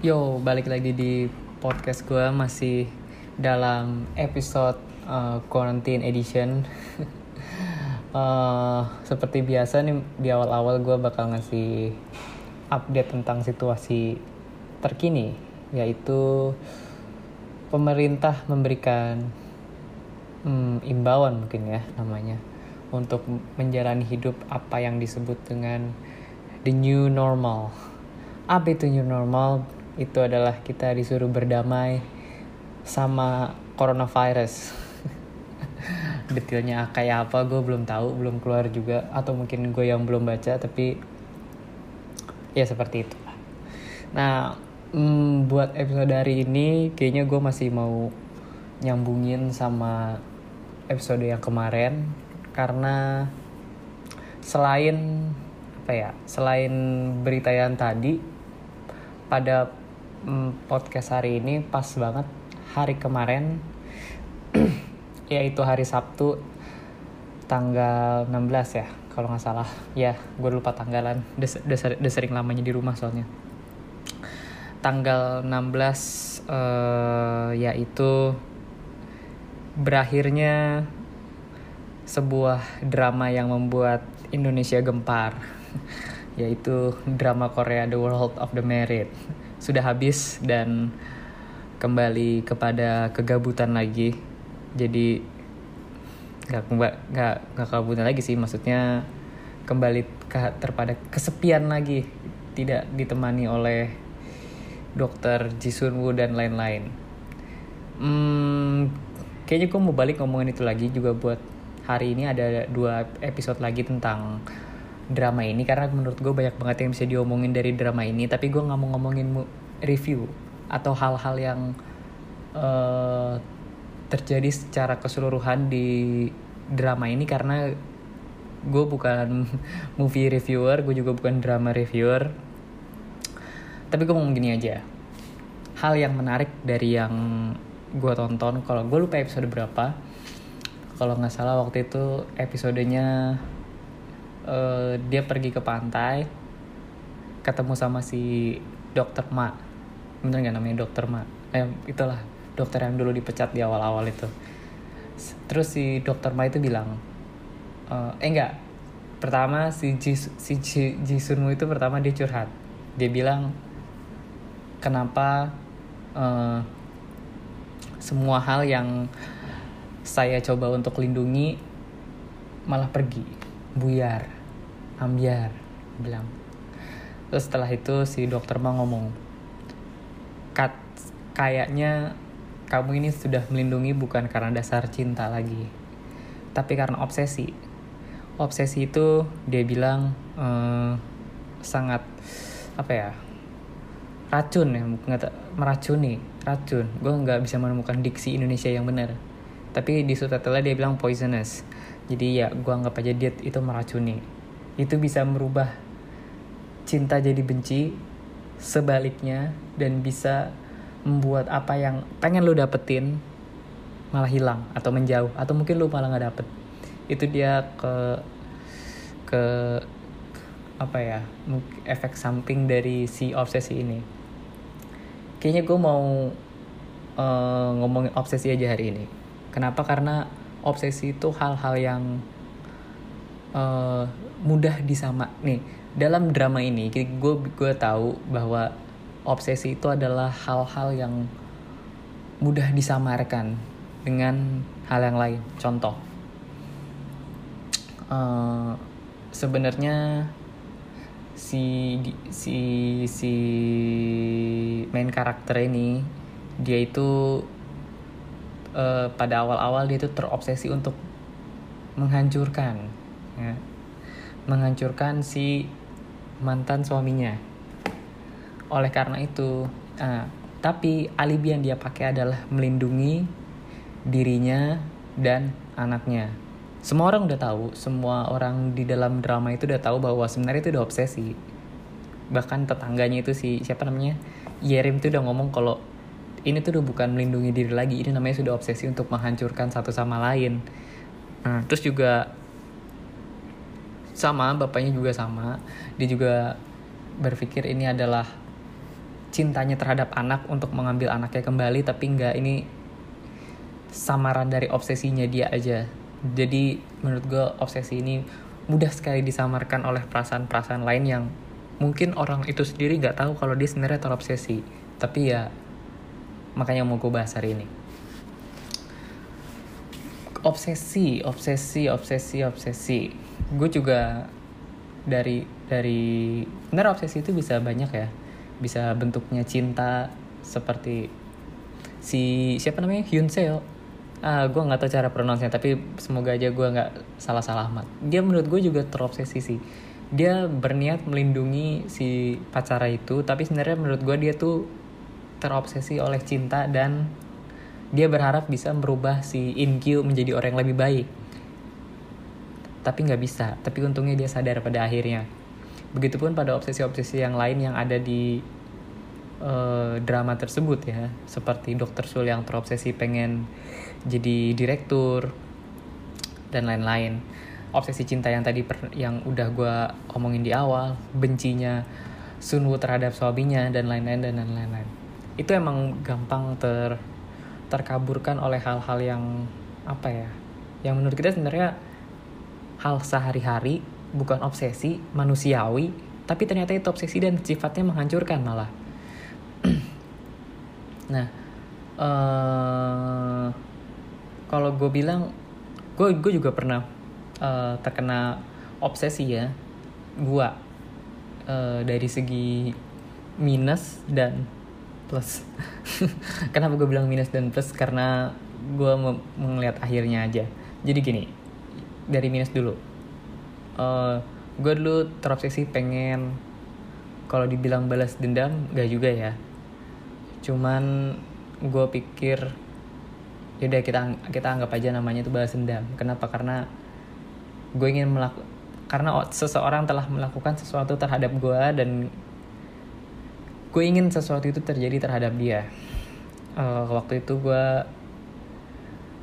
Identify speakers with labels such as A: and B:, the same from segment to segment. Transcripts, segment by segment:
A: Yo, balik lagi di podcast gue masih dalam episode uh, quarantine edition. uh, seperti biasa nih di awal-awal gue bakal ngasih update tentang situasi terkini, yaitu pemerintah memberikan um, imbauan mungkin ya namanya untuk menjalani hidup apa yang disebut dengan the new normal. Apa itu new normal? Itu adalah kita disuruh berdamai sama coronavirus. Detailnya kayak apa gue belum tahu, belum keluar juga atau mungkin gue yang belum baca tapi ya seperti itu. Nah, hmm, buat episode hari ini kayaknya gue masih mau nyambungin sama episode yang kemarin karena selain apa ya, selain berita yang tadi pada hmm, podcast hari ini pas banget. Hari kemarin yaitu hari Sabtu tanggal 16 ya kalau nggak salah. Ya gue lupa tanggalan. Udah, sering lamanya di rumah soalnya. Tanggal 16 uh, yaitu berakhirnya sebuah drama yang membuat Indonesia gempar yaitu drama Korea The World of the Married sudah habis dan kembali kepada kegabutan lagi. Jadi nggak nggak nggak kegabutan lagi sih. Maksudnya kembali ke terpada kesepian lagi. Tidak ditemani oleh dokter Jisun Woo dan lain-lain. Hmm, kayaknya gue mau balik ngomongin itu lagi juga buat hari ini. Ada dua episode lagi tentang drama ini karena menurut gue banyak banget yang bisa diomongin dari drama ini tapi gue nggak mau ngomongin review atau hal-hal yang uh, terjadi secara keseluruhan di drama ini karena gue bukan movie reviewer gue juga bukan drama reviewer. Tapi gue mau gini aja hal yang menarik dari yang gue tonton kalau gue lupa episode berapa kalau nggak salah waktu itu episodenya uh, dia pergi ke pantai ketemu sama si dokter Ma. Bener nggak namanya dokter Ma? Eh itulah dokter yang dulu dipecat di awal-awal itu. Terus si dokter Ma itu bilang uh, eh enggak pertama si Ji, si Ji, Jisunmu itu pertama dia curhat. Dia bilang kenapa uh, semua hal yang saya coba untuk lindungi malah pergi buyar ambiar bilang. Terus setelah itu si dokter mah ngomong kat kayaknya kamu ini sudah melindungi bukan karena dasar cinta lagi tapi karena obsesi. Obsesi itu dia bilang eh, sangat apa ya racun ya nggak meracuni racun. Gue nggak bisa menemukan diksi Indonesia yang benar. Tapi di subtitle dia bilang poisonous. Jadi ya gue anggap aja diet itu meracuni itu bisa merubah cinta jadi benci sebaliknya dan bisa membuat apa yang pengen lu dapetin malah hilang atau menjauh atau mungkin lu malah nggak dapet. Itu dia ke ke apa ya efek samping dari si obsesi ini. Kayaknya gue mau uh, ngomongin obsesi aja hari ini. Kenapa? Karena obsesi itu hal-hal yang uh, mudah disama. Nih dalam drama ini gue gue tahu bahwa obsesi itu adalah hal-hal yang mudah disamarkan dengan hal yang lain. Contoh uh, sebenarnya si si si main karakter ini dia itu uh, pada awal-awal dia itu terobsesi untuk menghancurkan ya, menghancurkan si mantan suaminya. Oleh karena itu uh, tapi alibi yang dia pakai adalah melindungi dirinya dan anaknya. Semua orang udah tahu semua orang di dalam drama itu udah tahu bahwa sebenarnya itu udah obsesi. Bahkan tetangganya itu si siapa namanya? Yerim tuh udah ngomong kalau ini tuh udah bukan melindungi diri lagi ini namanya sudah obsesi untuk menghancurkan satu sama lain. Nah terus juga sama bapaknya juga sama. Dia juga berpikir ini adalah cintanya terhadap anak untuk mengambil anaknya kembali tapi enggak ini samaran dari obsesinya dia aja. Jadi menurut gue obsesi ini mudah sekali disamarkan oleh perasaan-perasaan lain yang mungkin orang itu sendiri nggak tahu kalau dia sebenarnya terobsesi. Tapi ya makanya mau gue bahas hari ini. Obsesi obsesi obsesi obsesi gue juga dari dari benar obsesi itu bisa banyak ya. Bisa bentuknya cinta seperti si siapa namanya? Hyun Seo. Ah gue nggak tahu cara pronounce tapi semoga aja gue nggak salah salah amat. Dia menurut gue juga terobsesi sih. Dia berniat melindungi si pacara itu tapi sebenarnya menurut gue dia tuh terobsesi oleh cinta dan dia berharap bisa merubah si Inkyu menjadi orang yang lebih baik tapi nggak bisa. Tapi untungnya dia sadar pada akhirnya. Begitupun pada obsesi-obsesi yang lain yang ada di uh, drama tersebut ya. Seperti Dokter Sul yang terobsesi pengen jadi direktur dan lain-lain. Obsesi cinta yang tadi per, yang udah gue omongin di awal. Bencinya Sunwoo terhadap suaminya dan lain-lain dan lain-lain. Itu emang gampang ter terkaburkan oleh hal-hal yang apa ya yang menurut kita sebenarnya hal sehari-hari bukan obsesi manusiawi tapi ternyata itu obsesi dan sifatnya menghancurkan malah. Nah uh, kalau gue bilang gue gue juga pernah uh, terkena obsesi ya gue uh, dari segi minus dan plus. Kenapa gue bilang minus dan plus? Karena gue melihat akhirnya aja. Jadi gini dari minus dulu. Uh, gue dulu terobsesi pengen kalau dibilang balas dendam gak juga ya. Cuman gue pikir yaudah kita kita anggap aja namanya itu balas dendam. Kenapa? Karena gue ingin melakukan karena seseorang telah melakukan sesuatu terhadap gue dan gue ingin sesuatu itu terjadi terhadap dia. Uh, waktu itu gue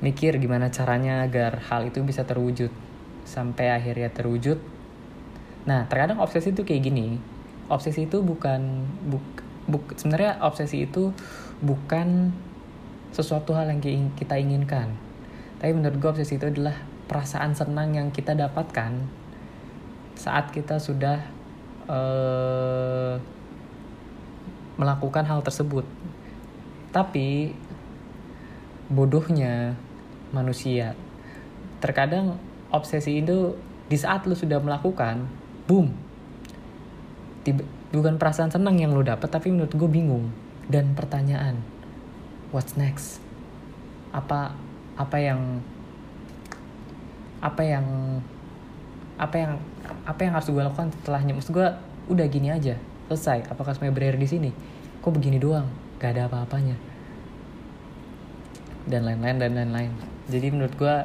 A: mikir gimana caranya agar hal itu bisa terwujud sampai akhirnya terwujud nah terkadang obsesi itu kayak gini obsesi itu bukan buk, buk sebenarnya obsesi itu bukan sesuatu hal yang kita inginkan. Tapi menurut gue obsesi itu adalah perasaan senang yang kita dapatkan saat kita sudah uh, melakukan hal tersebut. Tapi bodohnya manusia. Terkadang obsesi itu di saat lu sudah melakukan, boom. Tiba, bukan perasaan senang yang lu dapat, tapi menurut gue bingung. Dan pertanyaan what's next? Apa apa yang apa yang apa yang apa yang harus gue lakukan setelahnya? Maksud gue udah gini aja selesai. Apakah semuanya berakhir di sini? Kok begini doang? Gak ada apa-apanya. Dan lain-lain dan lain-lain jadi menurut gue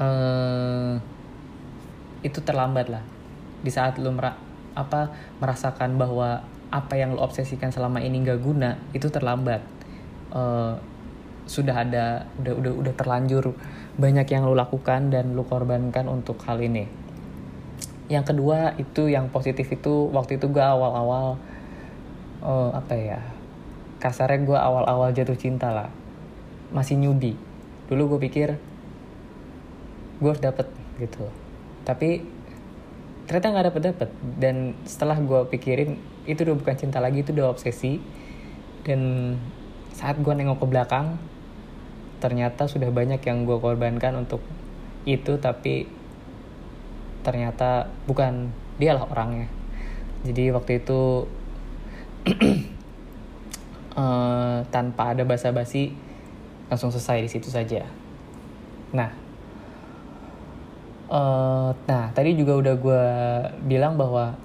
A: uh, itu terlambat lah. Di saat lo mer apa merasakan bahwa apa yang lo obsesikan selama ini gak guna itu terlambat. Uh, sudah ada udah udah udah terlanjur banyak yang lo lakukan dan lo korbankan untuk hal ini. Yang kedua itu yang positif itu waktu itu gue awal-awal uh, apa ya kasarnya gue awal-awal jatuh cinta lah. Masih newbie dulu gue pikir gue harus dapet gitu. Tapi ternyata nggak dapet dapet dan setelah gue pikirin itu udah bukan cinta lagi itu udah obsesi. Dan saat gue nengok ke belakang ternyata sudah banyak yang gue korbankan untuk itu tapi ternyata bukan dialah orangnya. Jadi waktu itu uh, tanpa ada basa-basi langsung selesai di situ saja. Nah uh, nah tadi juga udah gue bilang bahwa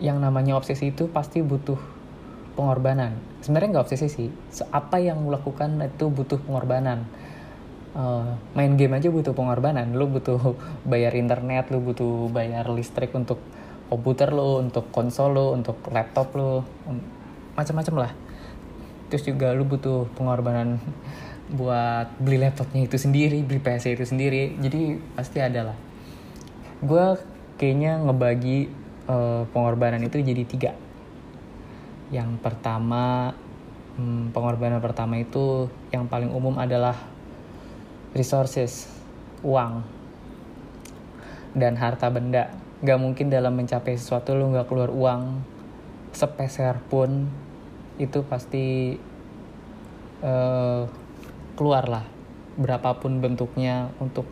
A: yang namanya obsesi itu pasti butuh pengorbanan. Sebenarnya nggak obsesi sih. Apa yang lo lakukan itu butuh pengorbanan. Uh, main game aja butuh pengorbanan. Lo butuh bayar internet lo butuh bayar listrik untuk komputer lo untuk konsol lo untuk laptop lo macam-macam lah. Terus juga lo butuh pengorbanan buat beli laptopnya itu sendiri beli PC itu sendiri. Jadi pasti ada lah. Gue kayaknya ngebagi uh, pengorbanan itu jadi tiga. Yang pertama hmm, pengorbanan pertama itu yang paling umum adalah resources uang dan harta benda. Gak mungkin dalam mencapai sesuatu lu gak keluar uang sepeser pun itu pasti uh, keluar lah berapapun bentuknya untuk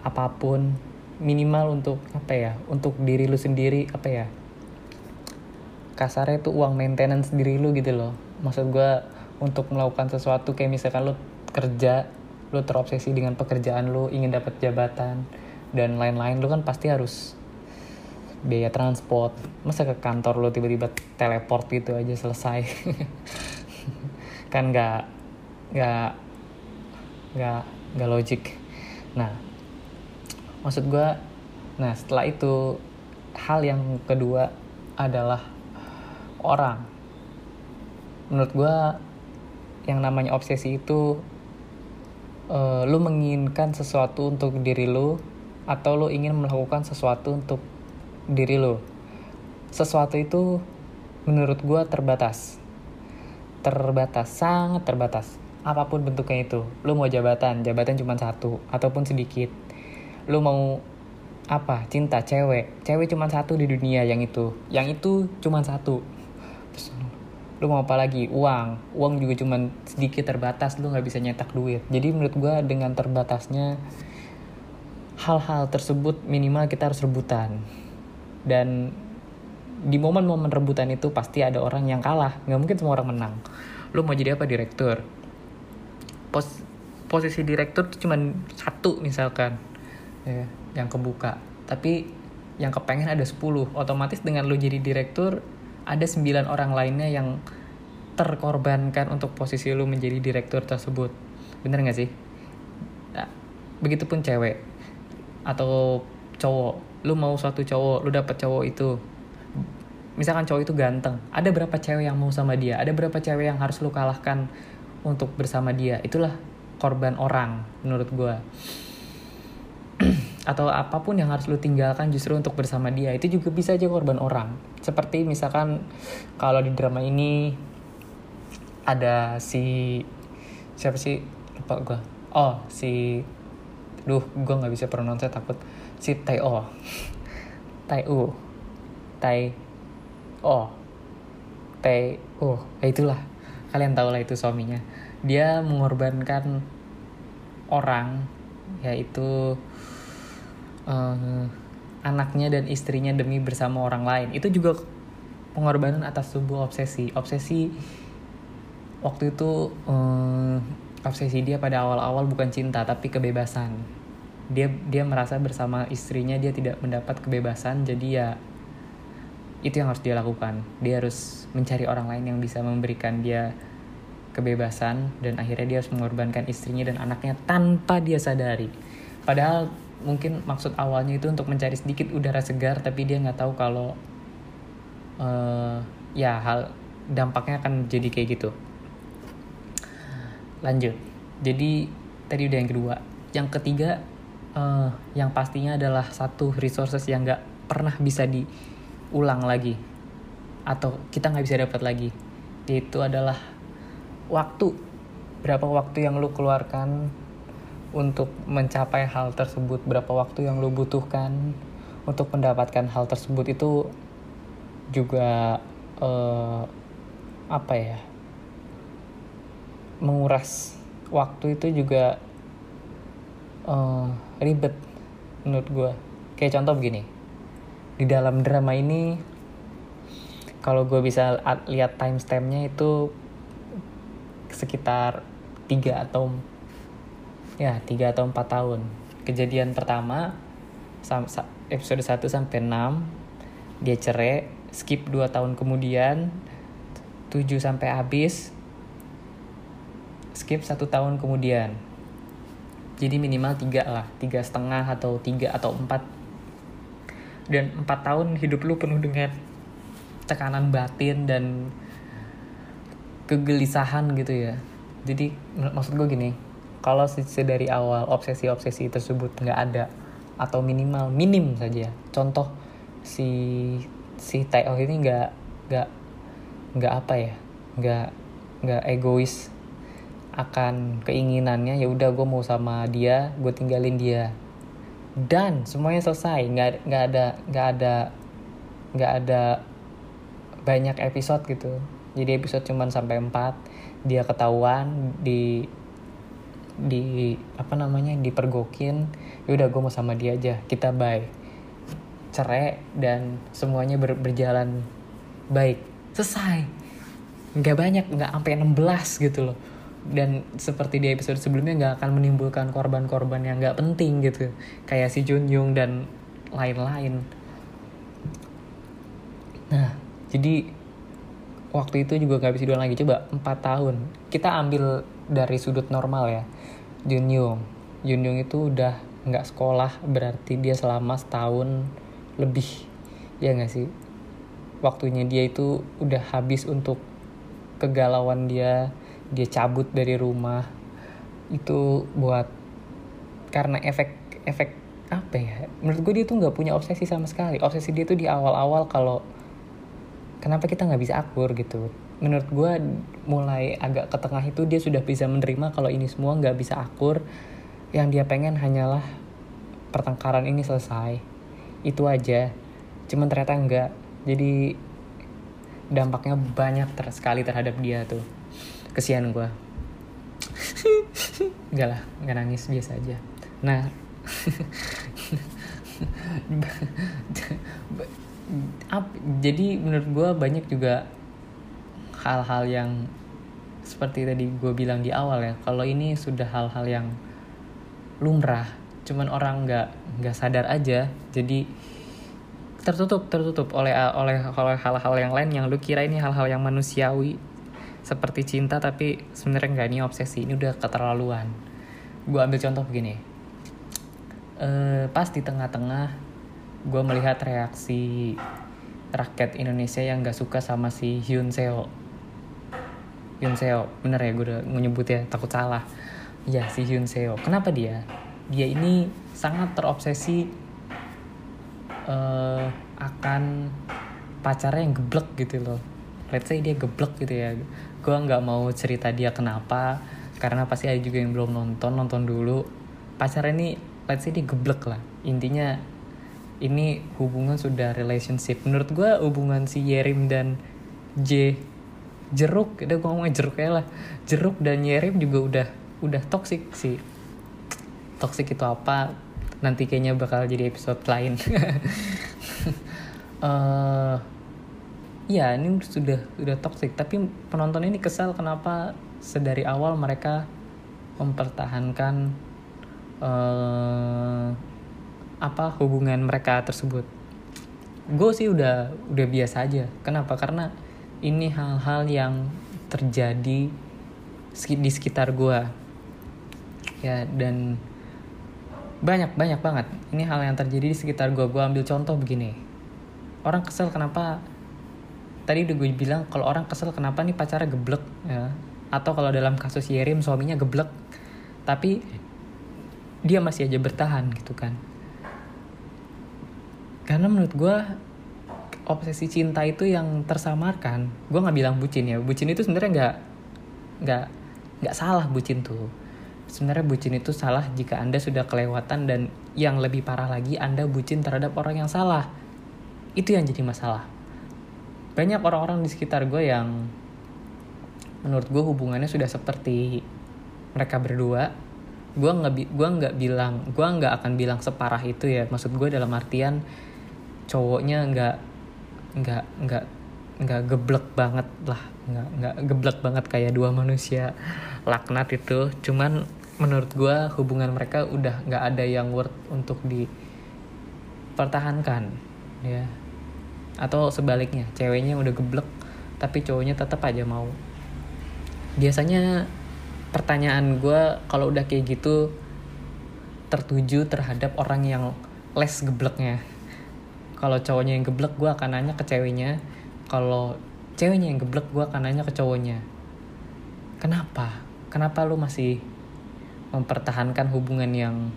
A: apa pun minimal untuk apa ya untuk diri lu sendiri apa ya. Kasarnya itu uang maintenance diri lu gitu loh. Maksud gue untuk melakukan sesuatu kayak misalkan lu kerja lu terobsesi dengan pekerjaan lu ingin dapat jabatan dan lain-lain lu kan pasti harus biaya transport. Masa ke kantor lo tiba-tiba teleport gitu aja selesai? Kan nggak nggak nggak nggak logik. Nah maksud gue nah setelah itu hal yang kedua adalah orang. Menurut gue yang namanya obsesi itu uh, lu menginginkan sesuatu untuk diri lu atau lu ingin melakukan sesuatu untuk diri lo sesuatu itu menurut gue terbatas. Terbatas sangat terbatas apa pun bentuknya itu. Lo mau jabatan jabatan cuma satu ataupun sedikit. Lo mau apa? Cinta cewek. Cewek cuma satu di dunia yang itu. Yang itu cuma satu. Terus lu mau apa lagi? Uang. Uang juga cuma sedikit terbatas lu nggak bisa nyetak duit. Jadi menurut gue dengan terbatasnya hal-hal tersebut minimal kita harus rebutan. Dan di momen-momen rebutan itu pasti ada orang yang kalah. Nggak mungkin semua orang menang. Lu mau jadi apa? Direktur Pos posisi direktur tuh cuma satu misalkan. Ya, yang kebuka. Tapi yang kepengen ada 10 otomatis dengan lu jadi direktur ada 9 orang lainnya yang terkorbankan untuk posisi lu menjadi direktur tersebut. Bener gak sih? Nah, begitupun cewek atau cowok. Lu mau suatu cowok lu dapet cowok itu. Misalkan cowok itu ganteng ada berapa cewek yang mau sama dia? Ada berapa cewek yang harus lu kalahkan untuk bersama dia. Itulah korban orang menurut gue atau apa pun yang harus lu tinggalkan justru untuk bersama dia itu juga bisa aja korban orang. Seperti misalkan kalau di drama ini ada si siapa sih? Lupa gue oh si duh gue nggak bisa pronounce takut. Si Tai O. Tai U. Tai O. Tai ya itulah kalian tahu lah itu suaminya. Dia mengorbankan orang yaitu uh, anaknya dan istrinya demi bersama orang lain. Itu juga pengorbanan atas sebuah obsesi. Obsesi waktu itu uh, obsesi dia pada awal-awal bukan cinta tapi kebebasan. Dia dia merasa bersama istrinya dia tidak mendapat kebebasan jadi ya itu yang harus dia lakukan. Dia harus mencari orang lain yang bisa memberikan dia kebebasan dan akhirnya dia harus mengorbankan istrinya dan anaknya tanpa dia sadari. Padahal mungkin maksud awalnya itu untuk mencari sedikit udara segar tapi dia nggak tahu kalau uh, ya hal dampaknya akan jadi kayak gitu. Lanjut. Jadi tadi udah yang kedua. Yang ketiga uh, yang pastinya adalah satu resources yang nggak pernah bisa diulang lagi. Atau kita nggak bisa dapat lagi. Yaitu adalah waktu. Berapa waktu yang lu keluarkan untuk mencapai hal tersebut? Berapa waktu yang lu butuhkan untuk mendapatkan hal tersebut? Itu juga uh, apa ya? Menguras waktu itu juga uh, ribet menurut gue kayak contoh begini di dalam drama ini kalau gue bisa lihat timestampnya itu sekitar tiga atau ya tiga atau empat tahun. Kejadian pertama episode 1 sampai 6 dia cerai skip 2 tahun kemudian 7 sampai habis skip satu tahun kemudian. Jadi minimal tiga lah tiga setengah atau tiga atau empat dan empat tahun hidup lu penuh dengan tekanan batin dan kegelisahan gitu ya. Jadi maksud gue gini kalau dari awal obsesi-obsesi tersebut nggak ada atau minimal minim saja. Contoh si si Tae ini nggak nggak nggak apa ya nggak nggak egois akan keinginannya ya udah gue mau sama dia gue tinggalin dia dan semuanya selesai. Nggak nggak ada nggak ada nggak ada banyak episode gitu. Jadi episode cuman sampai 4 dia ketahuan di di apa namanya dipergokin. Ya udah gue mau sama dia aja. Kita bye. Cerai dan semuanya ber, berjalan baik. Selesai. Nggak banyak nggak sampai 16 gitu loh dan seperti di episode sebelumnya nggak akan menimbulkan korban-korban yang nggak penting gitu. Kayak si Jun Yung dan lain-lain. Nah jadi waktu itu juga nggak bisa diulang lagi. Coba 4 tahun. Kita ambil dari sudut normal ya. Jun Yung Jun Yung itu udah nggak sekolah berarti dia selama setahun lebih. Ya nggak sih? Waktunya dia itu udah habis untuk kegalauan dia dia cabut dari rumah itu buat karena efek efek apa ya menurut gue dia tuh nggak punya obsesi sama sekali. Obsesi dia tuh di awal-awal kalau kenapa kita nggak bisa akur gitu. Menurut gue mulai agak ke tengah itu dia sudah bisa menerima kalau ini semua nggak bisa akur. Yang dia pengen hanyalah pertengkaran ini selesai. Itu aja. Cuman ternyata enggak jadi dampaknya banyak ter sekali terhadap dia tuh kesian gue enggak lah nggak nangis biasa aja. Nah jadi menurut gue banyak juga hal-hal yang seperti tadi gue bilang di awal ya kalau ini sudah hal-hal yang lumrah cuman orang nggak nggak sadar aja jadi tertutup tertutup oleh oleh oleh hal-hal yang lain yang lu kira ini hal-hal yang manusiawi seperti cinta tapi sebenarnya nggak ini obsesi ini udah keterlaluan. Gue ambil contoh begini. E, pas di tengah-tengah gue melihat reaksi rakyat Indonesia yang nggak suka sama si Hyun Seo. Hyun Seo bener ya gue udah menyebut ya takut salah. Ya si Hyun Seo. Kenapa dia? Dia ini sangat terobsesi uh, akan pacarnya yang geblek gitu loh. Let's say dia geblek gitu ya gue nggak mau cerita dia kenapa karena pasti ada juga yang belum nonton nonton dulu. Pacarnya ini let's say dia geblek lah. Intinya ini hubungan sudah relationship. Menurut gue hubungan si Yerim dan J jeruk udah gue ngomongnya jeruk ya lah. Jeruk dan Yerim juga udah udah toxic sih. Toxic itu apa? Nanti kayaknya bakal jadi episode lain. Uh, ya ini sudah sudah toxic. Tapi penonton ini kesal kenapa sedari awal mereka mempertahankan uh, apa hubungan mereka tersebut. Gue sih udah udah biasa aja. Kenapa? Karena ini hal-hal yang terjadi di sekitar gue ya dan banyak banyak banget. Ini hal yang terjadi di sekitar gue gue ambil contoh begini. Orang kesel kenapa tadi udah gue bilang kalau orang kesel kenapa nih pacarnya geblek ya atau kalau dalam kasus Yerim suaminya geblek tapi dia masih aja bertahan gitu kan karena menurut gue obsesi cinta itu yang tersamarkan gue nggak bilang bucin ya bucin itu sebenarnya nggak nggak nggak salah bucin tuh sebenarnya bucin itu salah jika Anda sudah kelewatan dan yang lebih parah lagi Anda bucin terhadap orang yang salah. Itu yang jadi masalah. Banyak orang-orang di sekitar gue yang menurut gue hubungannya sudah seperti mereka berdua. Gue nggak gua nggak bilang, gue nggak akan bilang separah itu ya. Maksud gue dalam artian cowoknya nggak nggak nggak nggak geblek banget lah nggak nggak geblek banget kayak dua manusia laknat itu cuman menurut gue hubungan mereka udah nggak ada yang worth untuk dipertahankan ya atau sebaliknya ceweknya udah geblek tapi cowoknya tetap aja mau. Biasanya pertanyaan gue kalau udah kayak gitu tertuju terhadap orang yang less gebleknya. Kalau cowoknya yang geblek gue akan nanya ke ceweknya. Kalau ceweknya yang geblek gue akan nanya ke cowoknya. Kenapa? Kenapa lu masih mempertahankan hubungan yang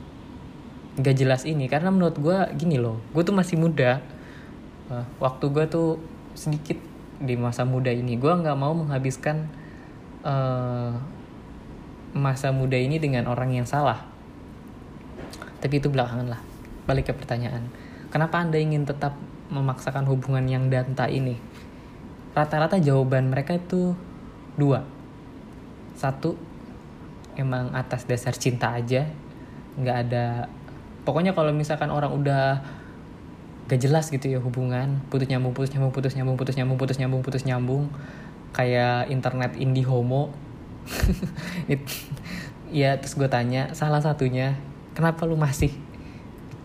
A: gak jelas ini? Karena menurut gue gini loh gue tuh masih muda waktu gue tuh sedikit di masa muda ini. Gue nggak mau menghabiskan uh, masa muda ini dengan orang yang salah. Tapi itu belakangan lah. Balik ke pertanyaan. Kenapa anda ingin tetap memaksakan hubungan yang danta ini? Rata-rata jawaban mereka itu dua. Satu emang atas dasar cinta aja. Nggak ada pokoknya kalau misalkan orang udah gak jelas gitu ya hubungan. Putus nyambung putus nyambung putus nyambung putus nyambung putus nyambung putus nyambung. Kayak internet indie homo. Ya terus gue tanya salah satunya kenapa lu masih?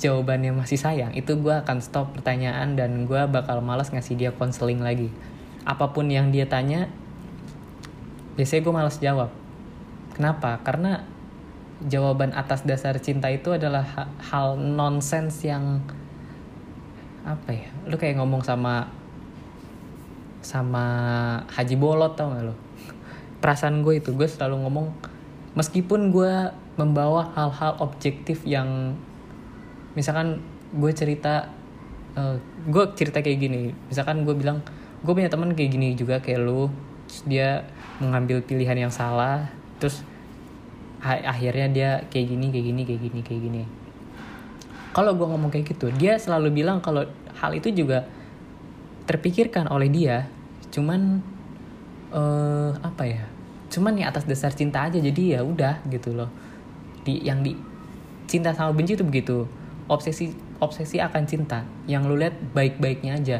A: Jawabannya masih sayang. Itu gue akan stop pertanyaan dan gue bakal malas ngasih dia konseling lagi. Apa pun yang dia tanya biasanya gue malas jawab. Kenapa? Karena jawaban atas dasar cinta itu adalah hal nonsens yang apa ya? Lu kayak ngomong sama sama Haji Bolot tau gak lo perasaan gue itu gue selalu ngomong meskipun gue membawa hal-hal objektif yang misalkan gue cerita uh, gue cerita kayak gini misalkan gue bilang gue punya teman kayak gini juga kayak lu dia mengambil pilihan yang salah terus akhirnya dia kayak gini kayak gini kayak gini kayak gini kalau gue ngomong kayak gitu dia selalu bilang kalau hal itu juga terpikirkan oleh dia. Cuman uh, apa ya? Cuman ya atas dasar cinta aja jadi ya udah gitu loh. Di yang di cinta sama benci itu begitu. Obsesi obsesi akan cinta. Yang lu lihat baik-baiknya aja.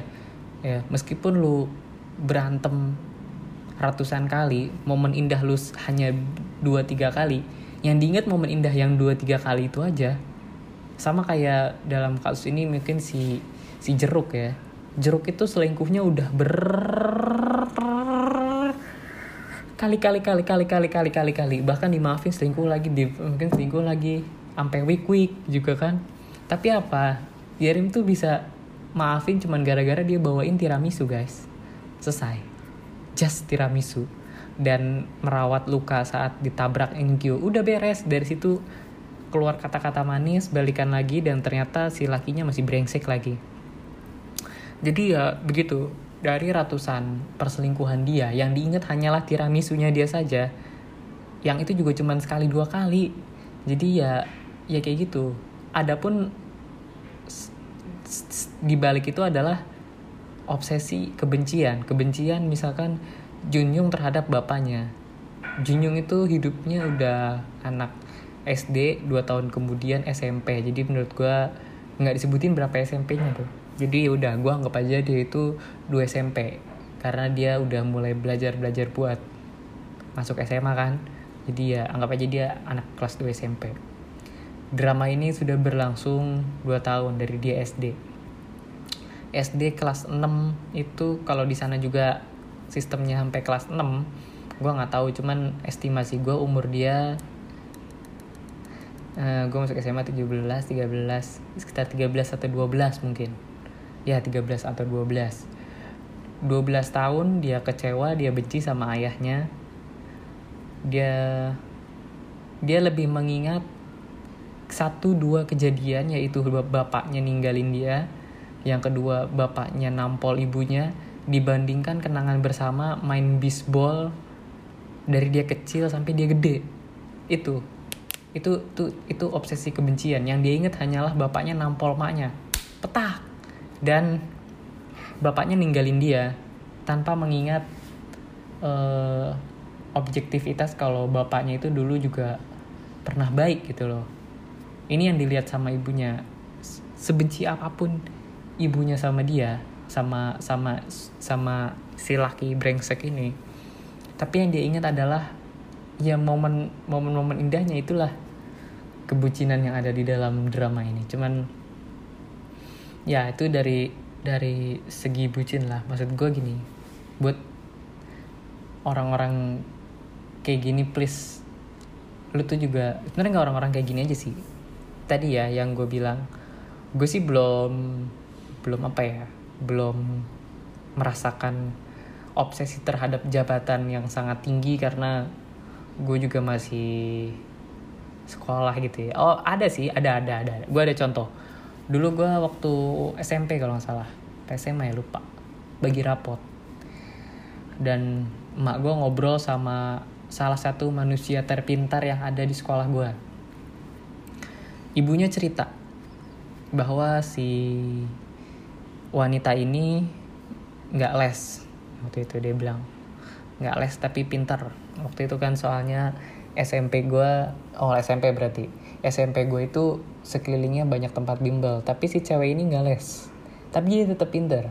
A: Ya meskipun lu berantem ratusan kali momen indah lu hanya dua tiga kali yang diingat momen indah yang dua tiga kali itu aja sama kayak dalam kasus ini mungkin si si jeruk ya. Jeruk itu selingkuhnya udah ber kali kali kali kali kali kali kali kali bahkan dimaafin selingkuh lagi di mungkin selingkuh lagi sampai week week juga kan tapi apa Yerim tuh bisa maafin cuman gara-gara dia bawain tiramisu guys selesai just tiramisu dan merawat luka saat ditabrak Enkyo udah beres dari situ keluar kata-kata manis balikan lagi dan ternyata si lakinya masih brengsek lagi. Jadi ya begitu. Dari ratusan perselingkuhan dia yang diingat hanyalah tiramisunya dia saja yang itu juga cuma sekali dua kali. Jadi ya ya kayak gitu. Adapun di balik itu adalah obsesi kebencian. Kebencian misalkan Junyung terhadap bapaknya. Junyung itu hidupnya udah anak SD 2 tahun kemudian SMP jadi menurut gue nggak disebutin berapa SMP-nya tuh. Jadi ya udah gue anggap aja dia itu 2 SMP karena dia udah mulai belajar belajar buat masuk SMA kan. Jadi ya anggap aja dia anak kelas 2 SMP drama ini sudah berlangsung 2 tahun dari dia SD SD kelas 6 itu kalau di sana juga sistemnya sampai kelas 6 gue nggak tahu. Cuman estimasi gue umur dia uh, eh, gue masuk SMA 17, 13, sekitar 13 atau 12 mungkin. Ya 13 atau 12. 12 tahun dia kecewa, dia benci sama ayahnya. Dia dia lebih mengingat satu dua kejadian yaitu bapaknya ninggalin dia, yang kedua bapaknya nampol ibunya dibandingkan kenangan bersama main bisbol dari dia kecil sampai dia gede. Itu itu itu itu obsesi kebencian. Yang dia ingat hanyalah bapaknya nampol maknya. Petak. Dan bapaknya ninggalin dia tanpa mengingat uh, objektivitas kalau bapaknya itu dulu juga pernah baik gitu loh. Ini yang dilihat sama ibunya. Sebenci apa pun ibunya sama dia sama sama sama si laki brengsek ini. Tapi yang dia ingat adalah ya momen momen momen indahnya itulah kebucinan yang ada di dalam drama ini. Cuman ya itu dari dari segi bucin lah. Maksud gue gini buat orang-orang kayak gini please lu tuh juga sebenarnya nggak orang-orang kayak gini aja sih. Tadi ya yang gue bilang gue sih belum belum apa ya belum merasakan obsesi terhadap jabatan yang sangat tinggi karena gue juga masih sekolah gitu ya. Oh ada sih ada ada ada. Gue ada contoh. Dulu gue waktu SMP kalau nggak salah. SMA ya lupa. Bagi rapot. Dan emak gue ngobrol sama salah satu manusia terpintar yang ada di sekolah gue ibunya cerita bahwa si wanita ini nggak les. Waktu itu dia bilang nggak les tapi pintar. Waktu itu kan soalnya SMP gue oh SMP berarti. SMP gue itu sekelilingnya banyak tempat bimbel tapi si cewek ini nggak les. Tapi dia tetap pintar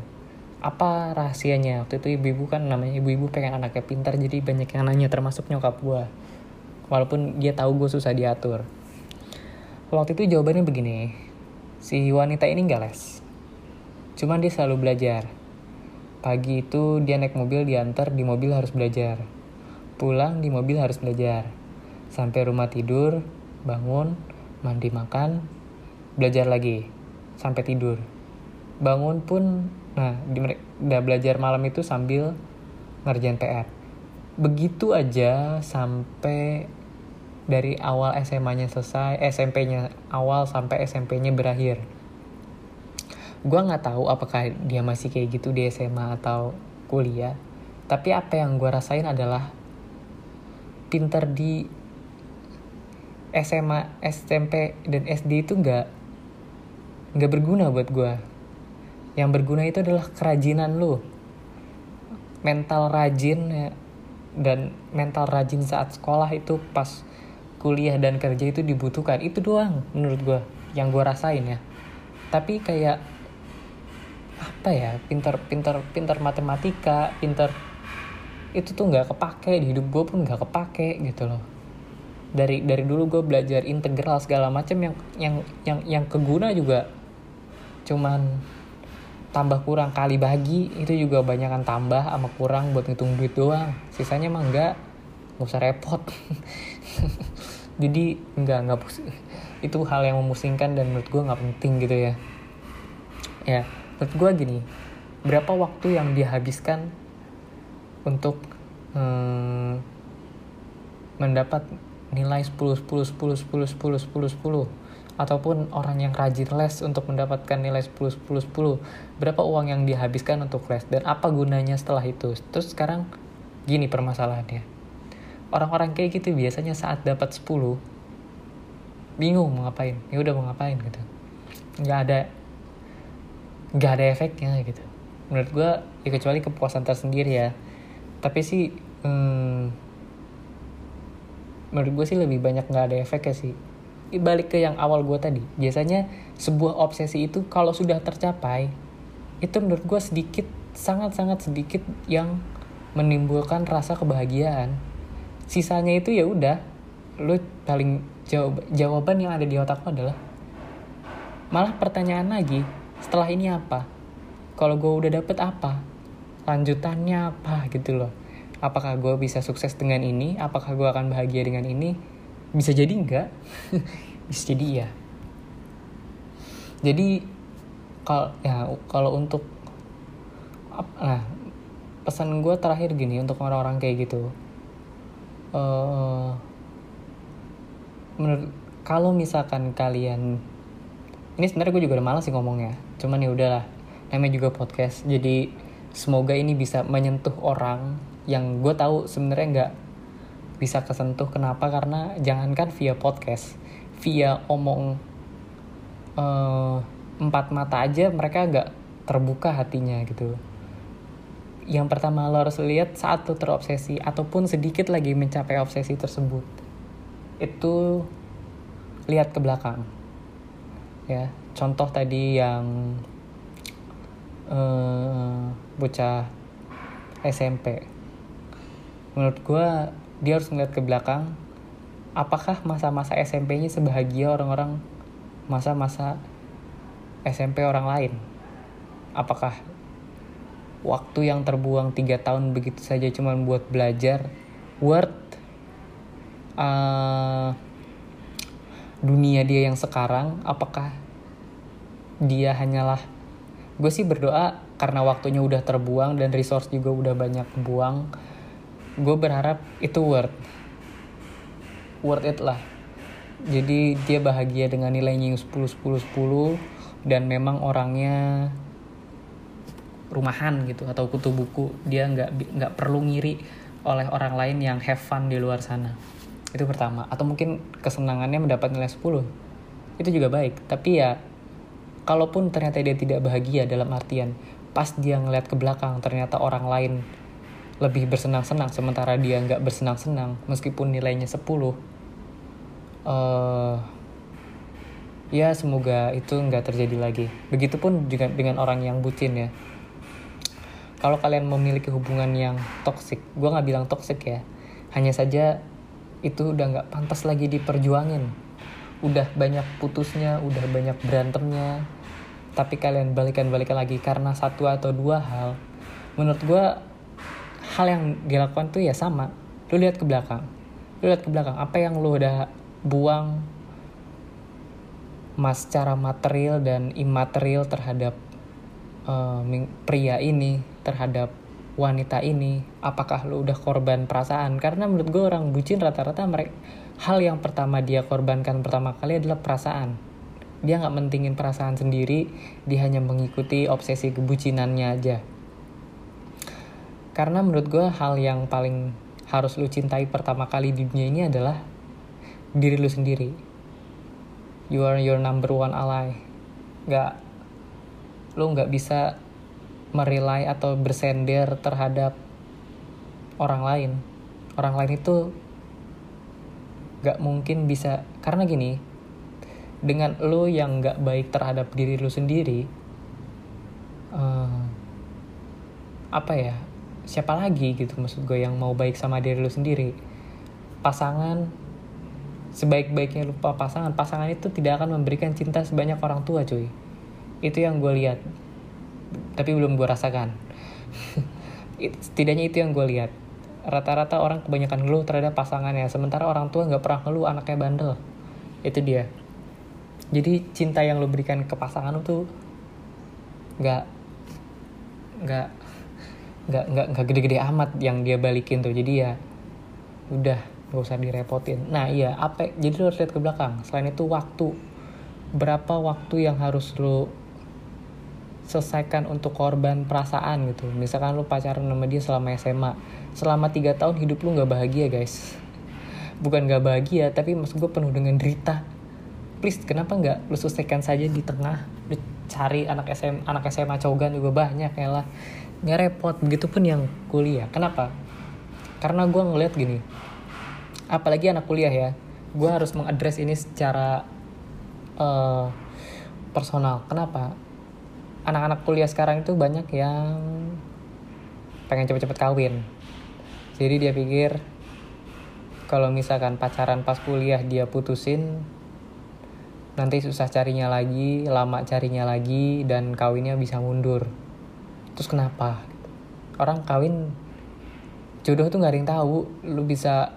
A: apa rahasianya? Waktu itu ibu-ibu kan namanya ibu-ibu pengen anaknya pintar jadi banyak yang nanya termasuk nyokap gue walaupun dia tahu gue susah diatur. Waktu itu jawabannya begini si wanita ini nggak les. Cuman dia selalu belajar. Pagi itu dia naik mobil diantar di mobil harus belajar. Pulang di mobil harus belajar. Sampai rumah tidur, bangun, mandi makan, belajar lagi. Sampai tidur. Bangun pun, nah, di, udah belajar malam itu sambil ngerjain PR. Begitu aja sampai dari awal SMA-nya selesai, SMP-nya awal sampai SMP-nya berakhir gue nggak tahu apakah dia masih kayak gitu di SMA atau kuliah tapi apa yang gue rasain adalah pinter di SMA, SMP dan SD itu nggak nggak berguna buat gue yang berguna itu adalah kerajinan lo mental rajin ya, dan mental rajin saat sekolah itu pas kuliah dan kerja itu dibutuhkan. Itu doang menurut gue yang gue rasain ya. Tapi kayak apa ya pintar pintar pintar matematika pintar itu tuh nggak kepake di hidup gue pun nggak kepake gitu loh dari dari dulu gue belajar integral segala macam yang yang yang yang keguna juga. Cuman tambah kurang kali bagi itu juga banyakan tambah sama kurang buat ngitung duit doang. Sisanya mah enggak nggak usah repot. Jadi enggak enggak itu hal yang memusingkan dan menurut gue nggak penting gitu ya. Ya menurut gue gini berapa waktu yang dihabiskan untuk hmm, mendapat nilai 10 10 10 10 10 10 10 ataupun orang yang rajin les untuk mendapatkan nilai 10 10 10 berapa uang yang dihabiskan untuk les dan apa gunanya setelah itu? Terus sekarang gini permasalahannya. Orang-orang kayak gitu biasanya saat dapat 10 bingung mau ngapain. Ya udah mau ngapain gitu. Nggak ada nggak ada efeknya gitu. Menurut gue ya kecuali kepuasan tersendiri ya. Tapi sih hmm, menurut gue sih lebih banyak nggak ada efeknya sih. Balik ke yang awal gue tadi. Biasanya sebuah obsesi itu kalau sudah tercapai itu menurut gue sedikit sangat sangat sedikit yang menimbulkan rasa kebahagiaan. Sisanya itu ya udah lo paling jawab jawaban yang ada di otakku adalah malah pertanyaan lagi setelah ini apa? Kalau gue udah dapet apa? Lanjutannya apa? Gitu loh apakah gue bisa sukses dengan ini? Apakah gue akan bahagia dengan ini? Bisa jadi enggak? Bisa jadi iya. Jadi kalau ya kalau untuk nah pesan gue terakhir gini untuk orang-orang kayak gitu. Uh, menurut kalau misalkan kalian ini sebenarnya gue juga udah malas sih ngomongnya cuman ya udahlah namanya juga podcast jadi semoga ini bisa menyentuh orang yang gue tahu sebenarnya nggak bisa kesentuh kenapa karena jangankan via podcast via omong uh, empat mata aja mereka nggak terbuka hatinya gitu. Yang pertama lo harus lihat saat lo terobsesi ataupun sedikit lagi mencapai obsesi tersebut itu lihat ke belakang. Ya contoh tadi yang uh, bocah SMP menurut gue dia harus ngeliat ke belakang apakah masa-masa SMP-nya sebahagia orang-orang masa-masa SMP orang lain? Apakah waktu yang terbuang tiga tahun begitu saja cuma buat belajar worth uh, dunia dia yang sekarang? Apakah dia hanyalah gue sih berdoa karena waktunya udah terbuang dan resource juga udah banyak buang gue berharap itu worth worth it lah. Jadi dia bahagia dengan nilainya yang 10 10 10 dan memang orangnya rumahan gitu atau kutu buku. Dia nggak nggak perlu ngiri oleh orang lain yang have fun di luar sana. Itu pertama. Atau mungkin kesenangannya mendapat nilai 10 itu juga baik. Tapi ya kalaupun ternyata dia tidak bahagia dalam artian pas dia ngeliat ke belakang ternyata orang lain lebih bersenang-senang sementara dia nggak bersenang-senang meskipun nilainya 10 uh, ya semoga itu nggak terjadi lagi. Begitupun juga dengan orang yang bucin ya. Kalau kalian memiliki hubungan yang toksik gue nggak bilang toksik ya hanya saja itu udah nggak pantas lagi diperjuangin. Udah banyak putusnya udah banyak berantemnya tapi kalian balikan-balikan lagi karena satu atau dua hal. Menurut gue hal yang dilakukan tuh ya sama. Lu lihat ke belakang. Lu lihat ke belakang. Apa yang lu udah buang mas secara material dan imaterial terhadap uh, pria ini terhadap wanita ini? Apakah lu udah korban perasaan? Karena menurut gue orang bucin rata-rata mereka hal yang pertama dia korbankan pertama kali adalah perasaan. Dia nggak mentingin perasaan sendiri. Dia hanya mengikuti obsesi kebucinannya aja karena menurut gue hal yang paling harus lu cintai pertama kali di dunia ini adalah diri lu sendiri. You are your number one ally. Nggak lo nggak bisa merilai atau bersender terhadap orang lain. Orang lain itu nggak mungkin bisa karena gini dengan lo yang nggak baik terhadap diri lo sendiri uh, apa ya siapa lagi gitu maksud gue yang mau baik sama diri lo sendiri? Pasangan sebaik-baiknya lupa pasangan. Pasangan itu tidak akan memberikan cinta sebanyak orang tua cuy. Itu yang gue lihat. Tapi belum gue rasakan. Setidaknya itu yang gue lihat. Rata-rata orang kebanyakan ngeluh terhadap pasangannya sementara orang tua nggak pernah ngeluh anaknya bandel. Itu dia. Jadi cinta yang lo berikan ke pasangan itu nggak nggak nggak nggak nggak gede-gede amat yang dia balikin tuh. Jadi ya udah gak usah direpotin. Nah iya apa jadi lo harus lihat ke belakang. Selain itu waktu. Berapa waktu yang harus lo selesaikan untuk korban perasaan gitu. Misalkan lo pacaran sama dia selama SMA selama tiga tahun hidup lo nggak bahagia guys. Bukan nggak bahagia tapi maksud gue penuh dengan derita. Please kenapa nggak lo selesaikan saja di tengah? Lo cari anak SM anak SMA cogan juga banyak ya lah nggak repot begitupun yang kuliah. Kenapa? Karena gue ngeliat gini apalagi anak kuliah ya gue harus mengadres ini secara uh, personal. Kenapa? Anak-anak kuliah sekarang itu banyak yang pengen cepet-cepet kawin. Jadi dia pikir kalau misalkan pacaran pas kuliah dia putusin nanti susah carinya lagi lama carinya lagi dan kawinnya bisa mundur terus kenapa? Orang kawin jodoh tuh nggak ada yang tahu. Lu bisa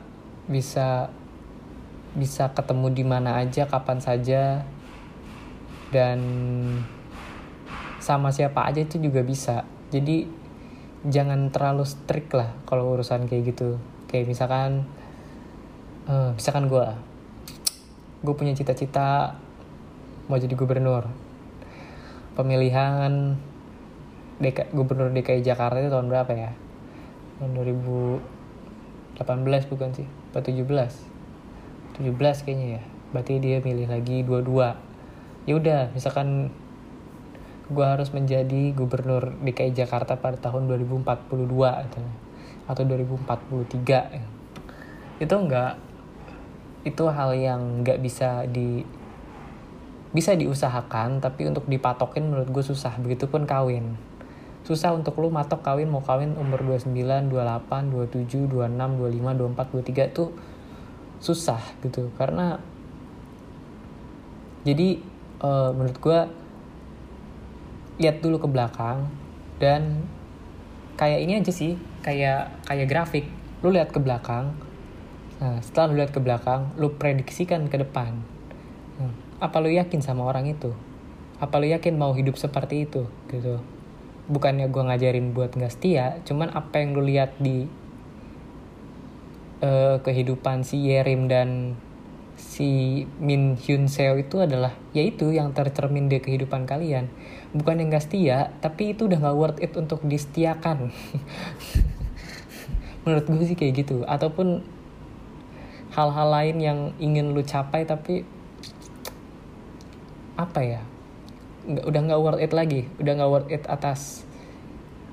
A: bisa bisa ketemu di mana aja kapan saja. Dan sama siapa aja itu juga bisa. Jadi jangan terlalu strict lah kalau urusan kayak gitu. Kayak misalkan uh, misalkan gue gue punya cita-cita mau jadi gubernur. Pemilihan DK, gubernur DKI Jakarta itu tahun berapa ya? Tahun 2018 bukan sih? Apa 17 17 kayaknya ya. Berarti dia milih lagi dua-dua. Ya udah misalkan gue harus menjadi gubernur DKI Jakarta pada tahun 2042 gitu. atau 2043 itu enggak itu hal yang nggak bisa di bisa diusahakan tapi untuk dipatokin menurut gue susah. Begitupun kawin susah untuk lu matok kawin mau kawin umur 29, 28, 27, 26, 25, 24, 23 tuh susah gitu. Karena jadi uh, menurut gue lihat dulu ke belakang dan kayak ini aja sih kayak kayak grafik. Lu lihat ke belakang nah setelah lu lihat ke belakang lu prediksikan ke depan. Nah, apa lu yakin sama orang itu? Apa lu yakin mau hidup seperti itu? Gitu bukannya gue ngajarin buat nggak setia cuman apa yang lu lihat di uh, kehidupan si Yerim dan si Min Hyun Seo itu adalah yaitu yang tercermin di kehidupan kalian. Bukan yang gak setia tapi itu udah gak worth it untuk disetiakan. Menurut gue sih kayak gitu. Ataupun hal-hal lain yang ingin lu capai tapi apa ya udah nggak worth it lagi udah nggak worth it atas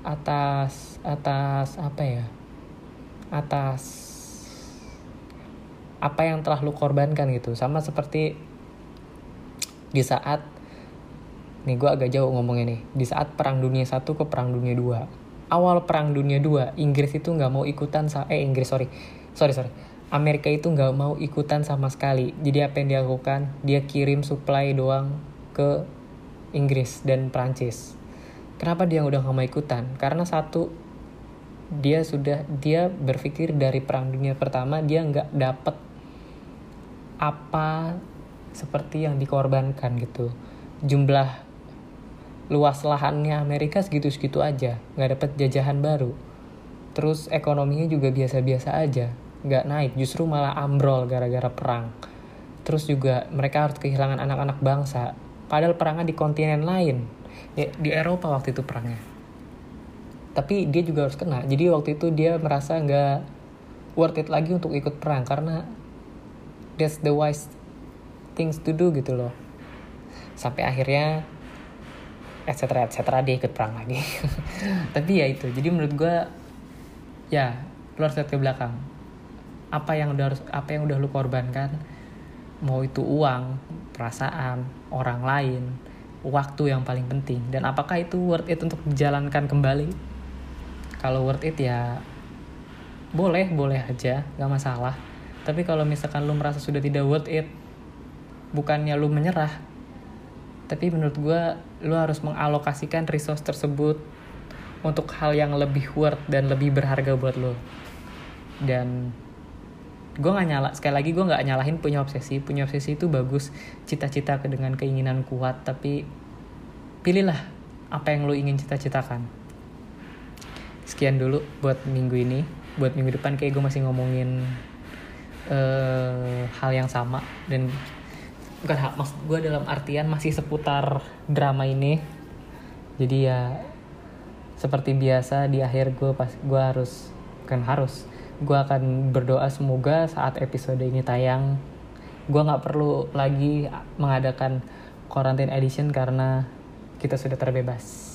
A: atas atas apa ya atas apa yang telah lu korbankan gitu. Sama seperti di saat nih gue agak jauh ngomongnya nih di saat perang dunia satu ke perang dunia dua. Awal perang dunia dua Inggris itu nggak mau ikutan eh Inggris sorry sorry sorry. Amerika itu nggak mau ikutan sama sekali. Jadi apa yang dia lakukan? Dia kirim supply doang ke Inggris dan Prancis kenapa dia udah nggak mau ikutan? Karena satu dia sudah dia berpikir dari perang dunia pertama dia nggak dapet apa seperti yang dikorbankan gitu. Jumlah luas lahannya Amerika segitu-segitu aja nggak dapet jajahan baru. Terus ekonominya juga biasa-biasa aja nggak naik justru malah ambrol gara-gara perang. Terus juga mereka harus kehilangan anak-anak bangsa padahal perangnya di kontinen lain. Di, di Eropa waktu itu perangnya. Tapi dia juga harus kena. Jadi waktu itu dia merasa nggak worth it lagi untuk ikut perang karena that's the wise things to do gitu loh. Sampai akhirnya etc etc dia ikut perang lagi. Tapi ya itu. Jadi menurut gue ya lu harus lihat ke belakang. Apa yang udah harus apa yang udah lu korbankan mau itu uang perasaan orang lain waktu yang paling penting. Dan apakah itu worth it untuk dijalankan kembali? Kalau worth it ya boleh boleh aja nggak masalah. Tapi kalau misalkan lu merasa sudah tidak worth it bukannya lu menyerah tapi menurut gue lu harus mengalokasikan resource tersebut untuk hal yang lebih worth dan lebih berharga buat lo dan gue nggak nyala sekali lagi gue nggak nyalahin punya obsesi. Punya obsesi itu bagus cita-cita dengan keinginan kuat tapi pilihlah apa yang lo ingin cita-citakan. Sekian dulu buat minggu ini. Buat minggu depan kayak gue masih ngomongin uh, hal yang sama. Dan bukan hak maksud gue dalam artian masih seputar drama ini. Jadi ya seperti biasa di akhir gue pas gue harus kan harus gue akan berdoa semoga saat episode ini tayang gue nggak perlu lagi mengadakan quarantine edition karena kita sudah terbebas